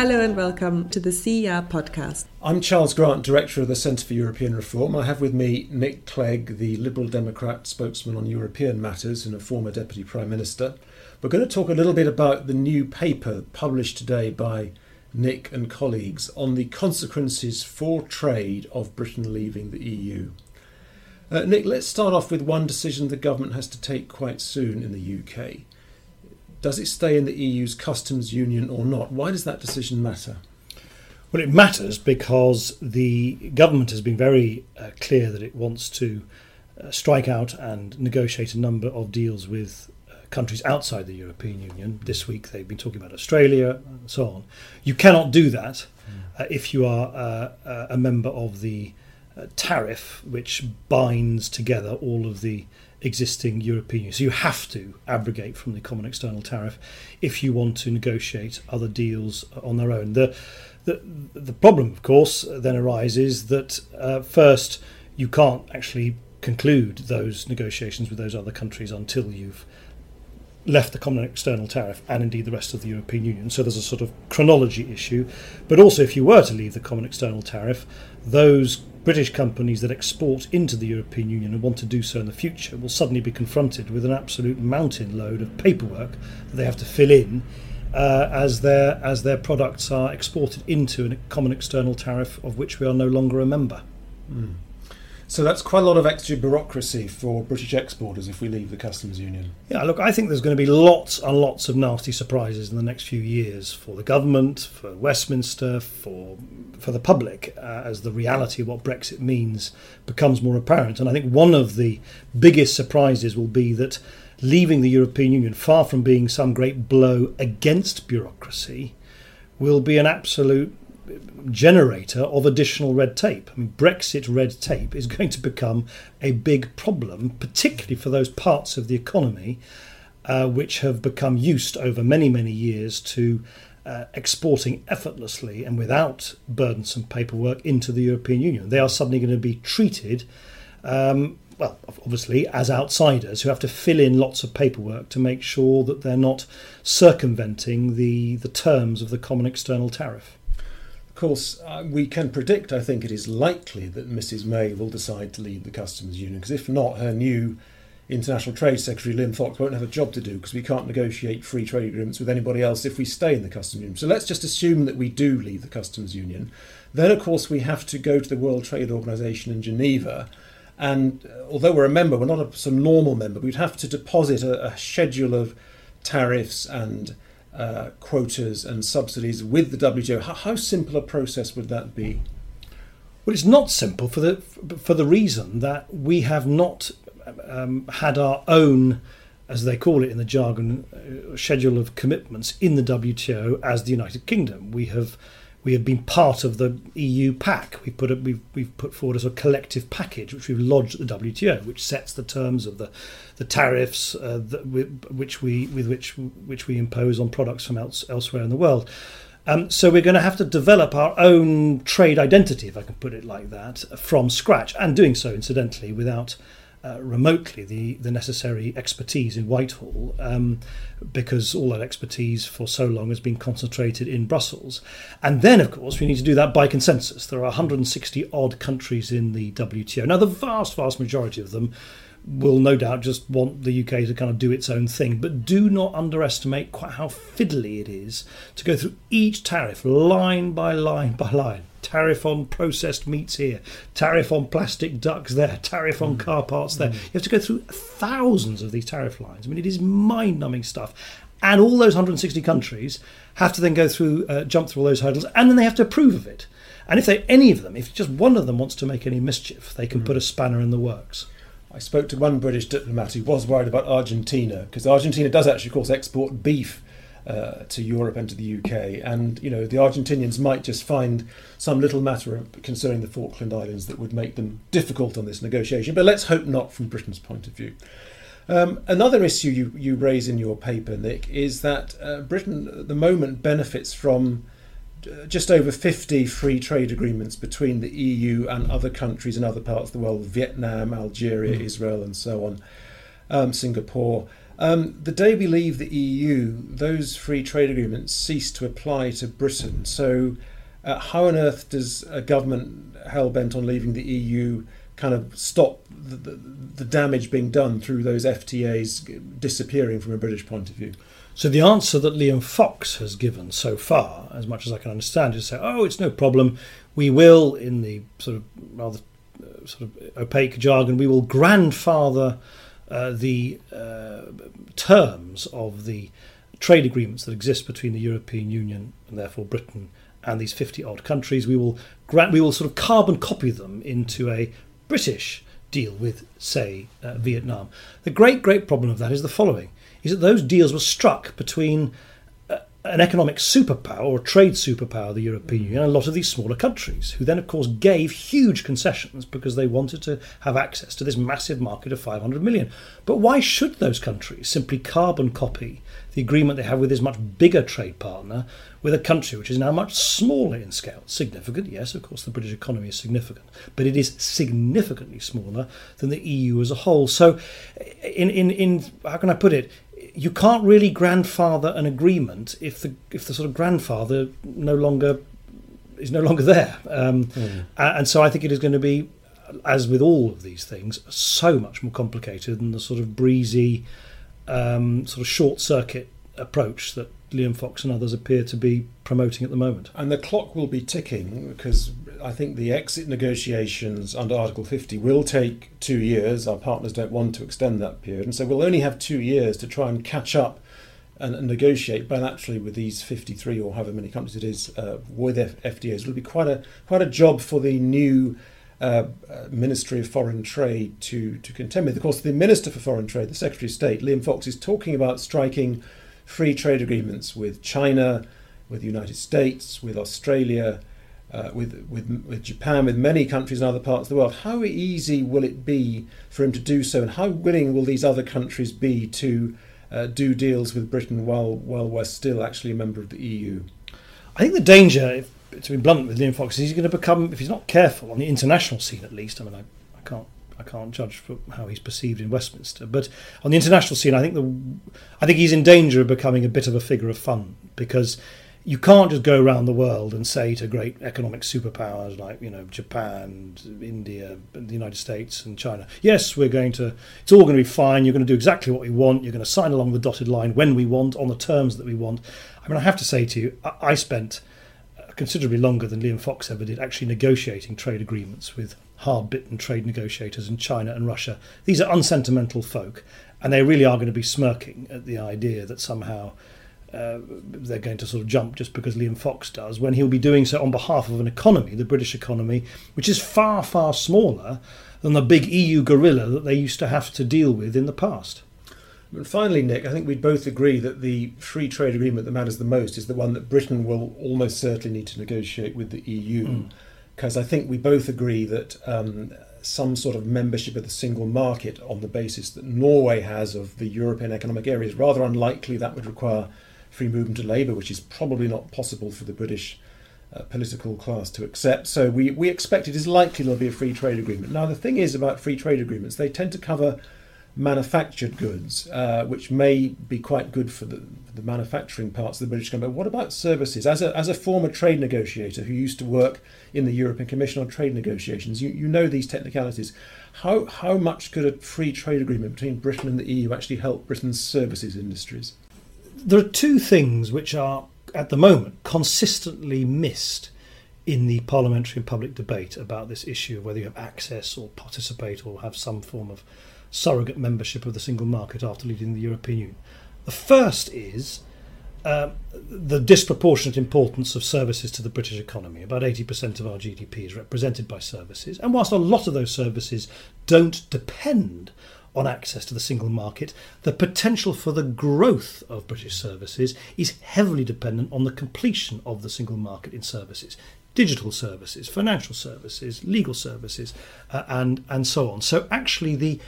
Hello and welcome to the CER podcast. I'm Charles Grant, Director of the Centre for European Reform. I have with me Nick Clegg, the Liberal Democrat spokesman on European matters and a former Deputy Prime Minister. We're going to talk a little bit about the new paper published today by Nick and colleagues on the consequences for trade of Britain leaving the EU. Uh, Nick, let's start off with one decision the government has to take quite soon in the UK. Does it stay in the EU's customs union or not? Why does that decision matter? Well, it matters because the government has been very uh, clear that it wants to uh, strike out and negotiate a number of deals with uh, countries outside the European Union. This week they've been talking about Australia and so on. You cannot do that uh, if you are uh, uh, a member of the tariff, which binds together all of the existing European Union. So you have to abrogate from the common external tariff if you want to negotiate other deals on their own. The the, the problem, of course, then arises that uh, first you can't actually conclude those negotiations with those other countries until you've left the common external tariff and indeed the rest of the European Union. So there's a sort of chronology issue. But also, if you were to leave the common external tariff, those British companies that export into the European Union and want to do so in the future will suddenly be confronted with an absolute mountain load of paperwork that they have to fill in uh, as their as their products are exported into a common external tariff of which we are no longer a member. Mm. So that's quite a lot of extra bureaucracy for British exporters if we leave the customs union. Yeah, look, I think there's going to be lots and lots of nasty surprises in the next few years for the government, for Westminster, for for the public, uh, as the reality of what Brexit means becomes more apparent. And I think one of the biggest surprises will be that leaving the European Union, far from being some great blow against bureaucracy, will be an absolute generator of additional red tape. I mean, Brexit red tape is going to become a big problem, particularly for those parts of the economy uh, which have become used over many, many years to uh, exporting effortlessly and without burdensome paperwork into the European Union. They are suddenly going to be treated. Um, well, obviously, as outsiders who have to fill in lots of paperwork to make sure that they're not circumventing the, the terms of the common external tariff course, uh, we can predict, I think it is likely that Mrs May will decide to leave the customs union, because if not, her new International Trade Secretary, Liam Fox, won't have a job to do because we can't negotiate free trade agreements with anybody else if we stay in the customs union. So let's just assume that we do leave the customs union. Then, of course, we have to go to the World Trade Organization in Geneva. And uh, although we're a member, we're not a some normal member. We'd have to deposit a, a schedule of tariffs and uh, quotas and subsidies with the WTO. How, how, simple a process would that be? Well, it's not simple for the for the reason that we have not um, had our own, as they call it in the jargon, uh, schedule of commitments in the WTO as the United Kingdom. We have we have been part of the EU pack. We put a, we've, we've put forward a collective package, which we've lodged at the WTO, which sets the terms of the, the tariffs uh, that which we with which which we impose on products from else, elsewhere in the world. Um, so we're going to have to develop our own trade identity, if I can put it like that, from scratch, and doing so incidentally without uh, remotely the, the necessary expertise in Whitehall um, because all that expertise for so long has been concentrated in Brussels. And then, of course, we need to do that by consensus. There are 160 odd countries in the WTO. Now, the vast, vast majority of them will no doubt just want the UK to kind of do its own thing. But do not underestimate quite how fiddly it is to go through each tariff line by line by line tariff on processed meats here, tariff on plastic ducks there, tariff on mm. car parts there. Mm. You have to go through thousands of these tariff lines. I mean, it is mind numbing stuff. And all those 160 countries have to then go through, uh, jump through all those hurdles, and then they have to approve of it. And if they, any of them, if just one of them wants to make any mischief, they can mm. put a spanner in the works. I spoke to one British diplomat who was worried about Argentina because Argentina does actually, of course, export beef uh, to Europe and to the UK. And you know, the Argentinians might just find some little matter concerning the Falkland Islands that would make them difficult on this negotiation. But let's hope not from Britain's point of view. Um, another issue you, you raise in your paper, Nick, is that uh, Britain at the moment benefits from uh, just over 50 free trade agreements between the EU and other countries in other parts of the world Vietnam, Algeria, mm. Israel, and so on, um, Singapore. Um, the day we leave the EU, those free trade agreements cease to apply to Britain. So, uh, how on earth does a government hell bent on leaving the EU kind of stop the, the, the, damage being done through those FTAs disappearing from a British point of view? So the answer that Liam Fox has given so far, as much as I can understand, is say, "Oh, it's no problem. We will, in the sort of rather uh, sort of opaque jargon, we will grandfather uh, the uh, terms of the trade agreements that exist between the European Union and therefore Britain and these 50 odd countries. We will grant, we will sort of carbon copy them into a British deal with, say, uh, Vietnam. The great, great problem of that is the following: is that those deals were struck between an economic superpower or a trade superpower, the European Union, and a lot of these smaller countries, who then, of course, gave huge concessions because they wanted to have access to this massive market of 500 million. But why should those countries simply carbon copy the agreement they have with this much bigger trade partner with a country which is now much smaller in scale? Significant, yes, of course, the British economy is significant, but it is significantly smaller than the EU as a whole. So, in, in, in how can I put it? You can't really grandfather an agreement if the if the sort of grandfather no longer is no longer there. Um, mm. And so I think it is going to be, as with all of these things, so much more complicated than the sort of breezy, um, sort of short circuit approach that Liam Fox and others appear to be promoting at the moment. And the clock will be ticking because I think the exit negotiations under Article 50 will take two years. Our partners don't want to extend that period. And so we'll only have two years to try and catch up and, and negotiate bilaterally with these 53 or however many countries it is uh, with F- FTAs. It'll be quite a, quite a job for the new uh, uh, Ministry of Foreign Trade to, to contend with. Of course, the Minister for Foreign Trade, the Secretary of State, Liam Fox, is talking about striking free trade agreements with China, with the United States, with Australia, uh, with, with, with Japan, with many countries in other parts of the world. How easy will it be for him to do so, and how willing will these other countries be to uh, do deals with Britain while, while we're still actually a member of the EU? I think the danger, if, to be blunt with Liam Fox, is he's going to become, if he's not careful, on the international scene at least, I mean, I, I can't I can't judge how he's perceived in Westminster, but on the international scene, I think the I think he's in danger of becoming a bit of a figure of fun because you can't just go around the world and say to great economic superpowers like you know Japan, India, the United States, and China, yes, we're going to. It's all going to be fine. You're going to do exactly what we want. You're going to sign along the dotted line when we want on the terms that we want. I mean, I have to say to you, I spent considerably longer than Liam Fox ever did actually negotiating trade agreements with hard-bitten trade negotiators in China and Russia. These are unsentimental folk, and they really are going to be smirking at the idea that somehow uh, they're going to sort of jump just because Liam Fox does, when he'll be doing so on behalf of an economy, the British economy, which is far, far smaller than the big EU gorilla that they used to have to deal with in the past. And finally, Nick, I think we'd both agree that the free trade agreement that matters the most is the one that Britain will almost certainly need to negotiate with the EU. Because. I think we both agree that um, some sort of membership of the single market on the basis that Norway has of the European Economic Area is rather unlikely. That would require free movement of labour, which is probably not possible for the British uh, political class to accept. So we, we expect it is likely there'll be a free trade agreement. Now, the thing is about free trade agreements, they tend to cover manufactured goods, uh, which may be quite good for the, the manufacturing parts of the British economy. But what about services? As a, as a former trade negotiator who used to work in the European Commission on Trade Negotiations, you, you know these technicalities. How, how much could a free trade agreement between Britain and the EU actually help Britain's services industries? there are two things which are, at the moment, consistently missed in the parliamentary and public debate about this issue of whether you have access or participate or have some form of surrogate membership of the single market after leaving the European Union. The first is uh, the disproportionate importance of services to the British economy. About 80% of our GDP is represented by services. And whilst a lot of those services don't depend on access to the single market, the potential for the growth of British services is heavily dependent on the completion of the single market in services. Digital services, financial services, legal services, uh, and and so on. So actually, the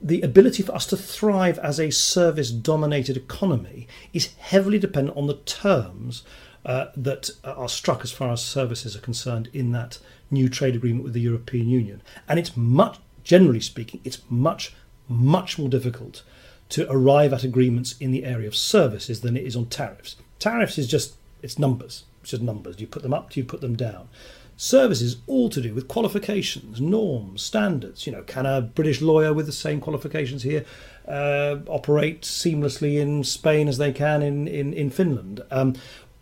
the ability for us to thrive as a service dominated economy is heavily dependent on the terms uh, that are struck as far as services are concerned in that new trade agreement with the European Union. And it's much, generally speaking, it's much much more difficult to arrive at agreements in the area of services than it is on tariffs. Tariffs is just it's numbers. It's just numbers. Do you put them up? Do you put them down? Services all to do with qualifications, norms, standards. You know, can a British lawyer with the same qualifications here uh, operate seamlessly in Spain as they can in in, in Finland? Um,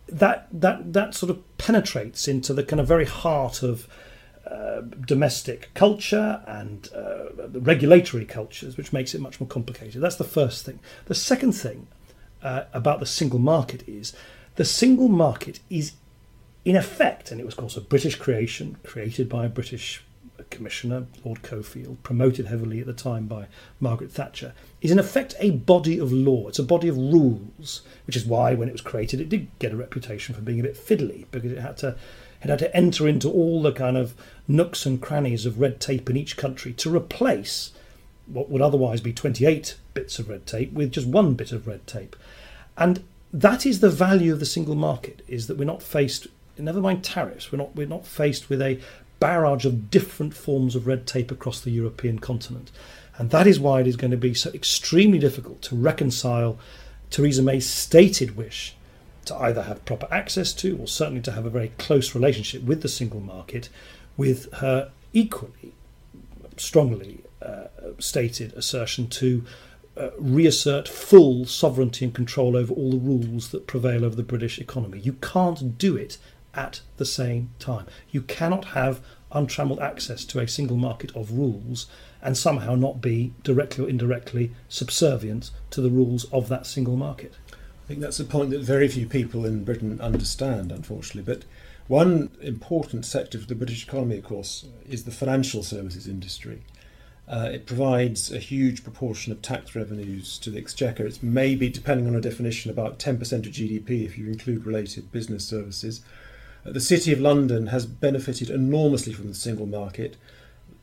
that that that sort of penetrates into the kind of very heart of uh, domestic culture and uh, regulatory cultures, which makes it much more complicated. That's the first thing. The second thing uh, about the single market is the single market is, in effect, and it was, of course, a British creation, created by a British commissioner, Lord Cockfield, promoted heavily at the time by Margaret Thatcher, is in effect a body of law. It's a body of rules, which is why, when it was created, it did get a reputation for being a bit fiddly because it had to it had to enter into all the kind of nooks and crannies of red tape in each country to replace what would otherwise be 28 bits of red tape with just one bit of red tape. And that is the value of the single market is that we're not faced never mind tariffs we're not we're not faced with a barrage of different forms of red tape across the European continent. And that is why it is going to be so extremely difficult to reconcile Theresa May's stated wish to either have proper access to or certainly to have a very close relationship with the single market with her equally strongly uh, stated assertion to uh, reassert full sovereignty and control over all the rules that prevail over the British economy. You can't do it at the same time. You cannot have untrammeled access to a single market of rules and somehow not be directly or indirectly subservient to the rules of that single market. I think that's a point that very few people in Britain understand, unfortunately. But one important sector of the British economy, of course, is the financial services industry. Uh, it provides a huge proportion of tax revenues to the exchequer. It's maybe, depending on a definition, about 10% of GDP if you include related business services. Uh, the City of London has benefited enormously from the single market.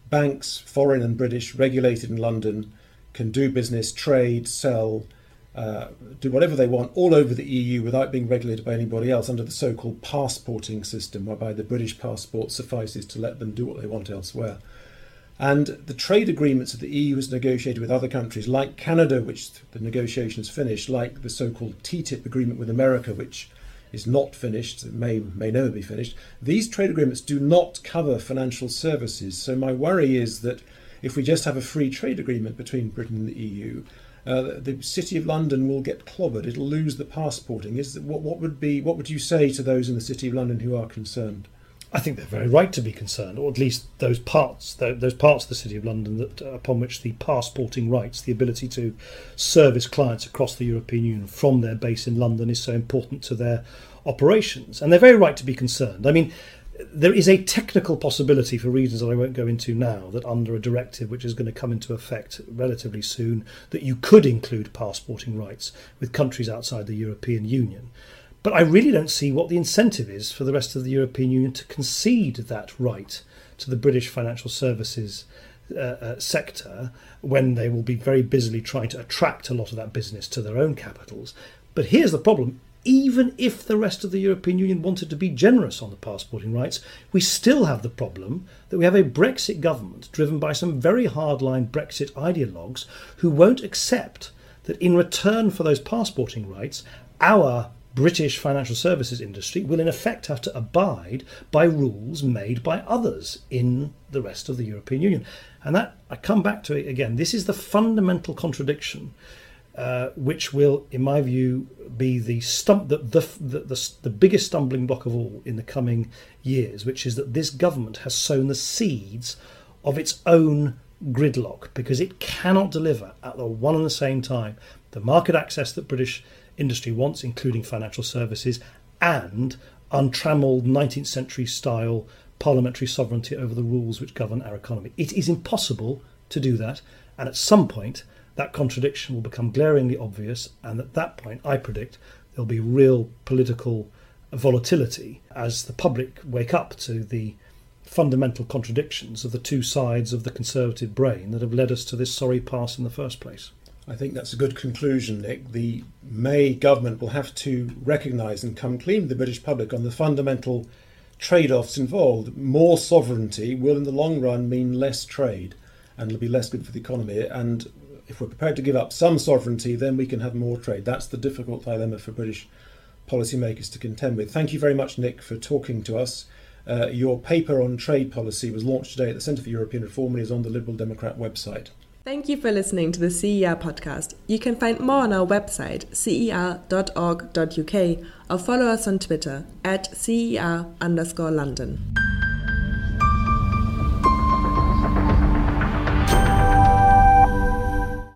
Banks, foreign and British, regulated in London, can do business, trade, sell, uh, do whatever they want all over the EU without being regulated by anybody else under the so called passporting system, whereby the British passport suffices to let them do what they want elsewhere. And the trade agreements that the EU has negotiated with other countries, like Canada, which the negotiations finished, like the so called TTIP agreement with America, which is not finished, may, may never be finished, these trade agreements do not cover financial services. So my worry is that if we just have a free trade agreement between Britain and the EU, uh, the City of London will get clobbered. It'll lose the passporting. Is what, what would be what would you say to those in the City of London who are concerned? I think they're very right to be concerned, or at least those parts, those parts of the City of London that uh, upon which the passporting rights, the ability to service clients across the European Union from their base in London, is so important to their operations, and they're very right to be concerned. I mean, there is a technical possibility, for reasons that I won't go into now, that under a directive which is going to come into effect relatively soon, that you could include passporting rights with countries outside the European Union. But I really don't see what the incentive is for the rest of the European Union to concede that right to the British financial services uh, uh, sector when they will be very busily trying to attract a lot of that business to their own capitals. But here's the problem even if the rest of the European Union wanted to be generous on the passporting rights, we still have the problem that we have a Brexit government driven by some very hardline Brexit ideologues who won't accept that in return for those passporting rights, our British financial services industry will in effect have to abide by rules made by others in the rest of the European Union. And that, I come back to it again, this is the fundamental contradiction uh, which will, in my view, be the stump the, the, the, the, biggest stumbling block of all in the coming years, which is that this government has sown the seeds of its own gridlock because it cannot deliver at the one and the same time the market access that British industry wants, including financial services, and untrammeled 19th century style parliamentary sovereignty over the rules which govern our economy. It is impossible to do that, and at some point, that contradiction will become glaringly obvious, and at that point, I predict there'll be real political volatility as the public wake up to the fundamental contradictions of the two sides of the conservative brain that have led us to this sorry pass in the first place. I think that's a good conclusion, Nick. The May government will have to recognise and come clean to the British public on the fundamental trade offs involved. More sovereignty will, in the long run, mean less trade and it'll be less good for the economy. And if we're prepared to give up some sovereignty, then we can have more trade. That's the difficult dilemma for British policymakers to contend with. Thank you very much, Nick, for talking to us. Uh, your paper on trade policy was launched today at the Centre for European Reform and is on the Liberal Democrat website. Thank you for listening to the CER podcast. You can find more on our website, cer.org.uk, or follow us on Twitter at CER underscore London.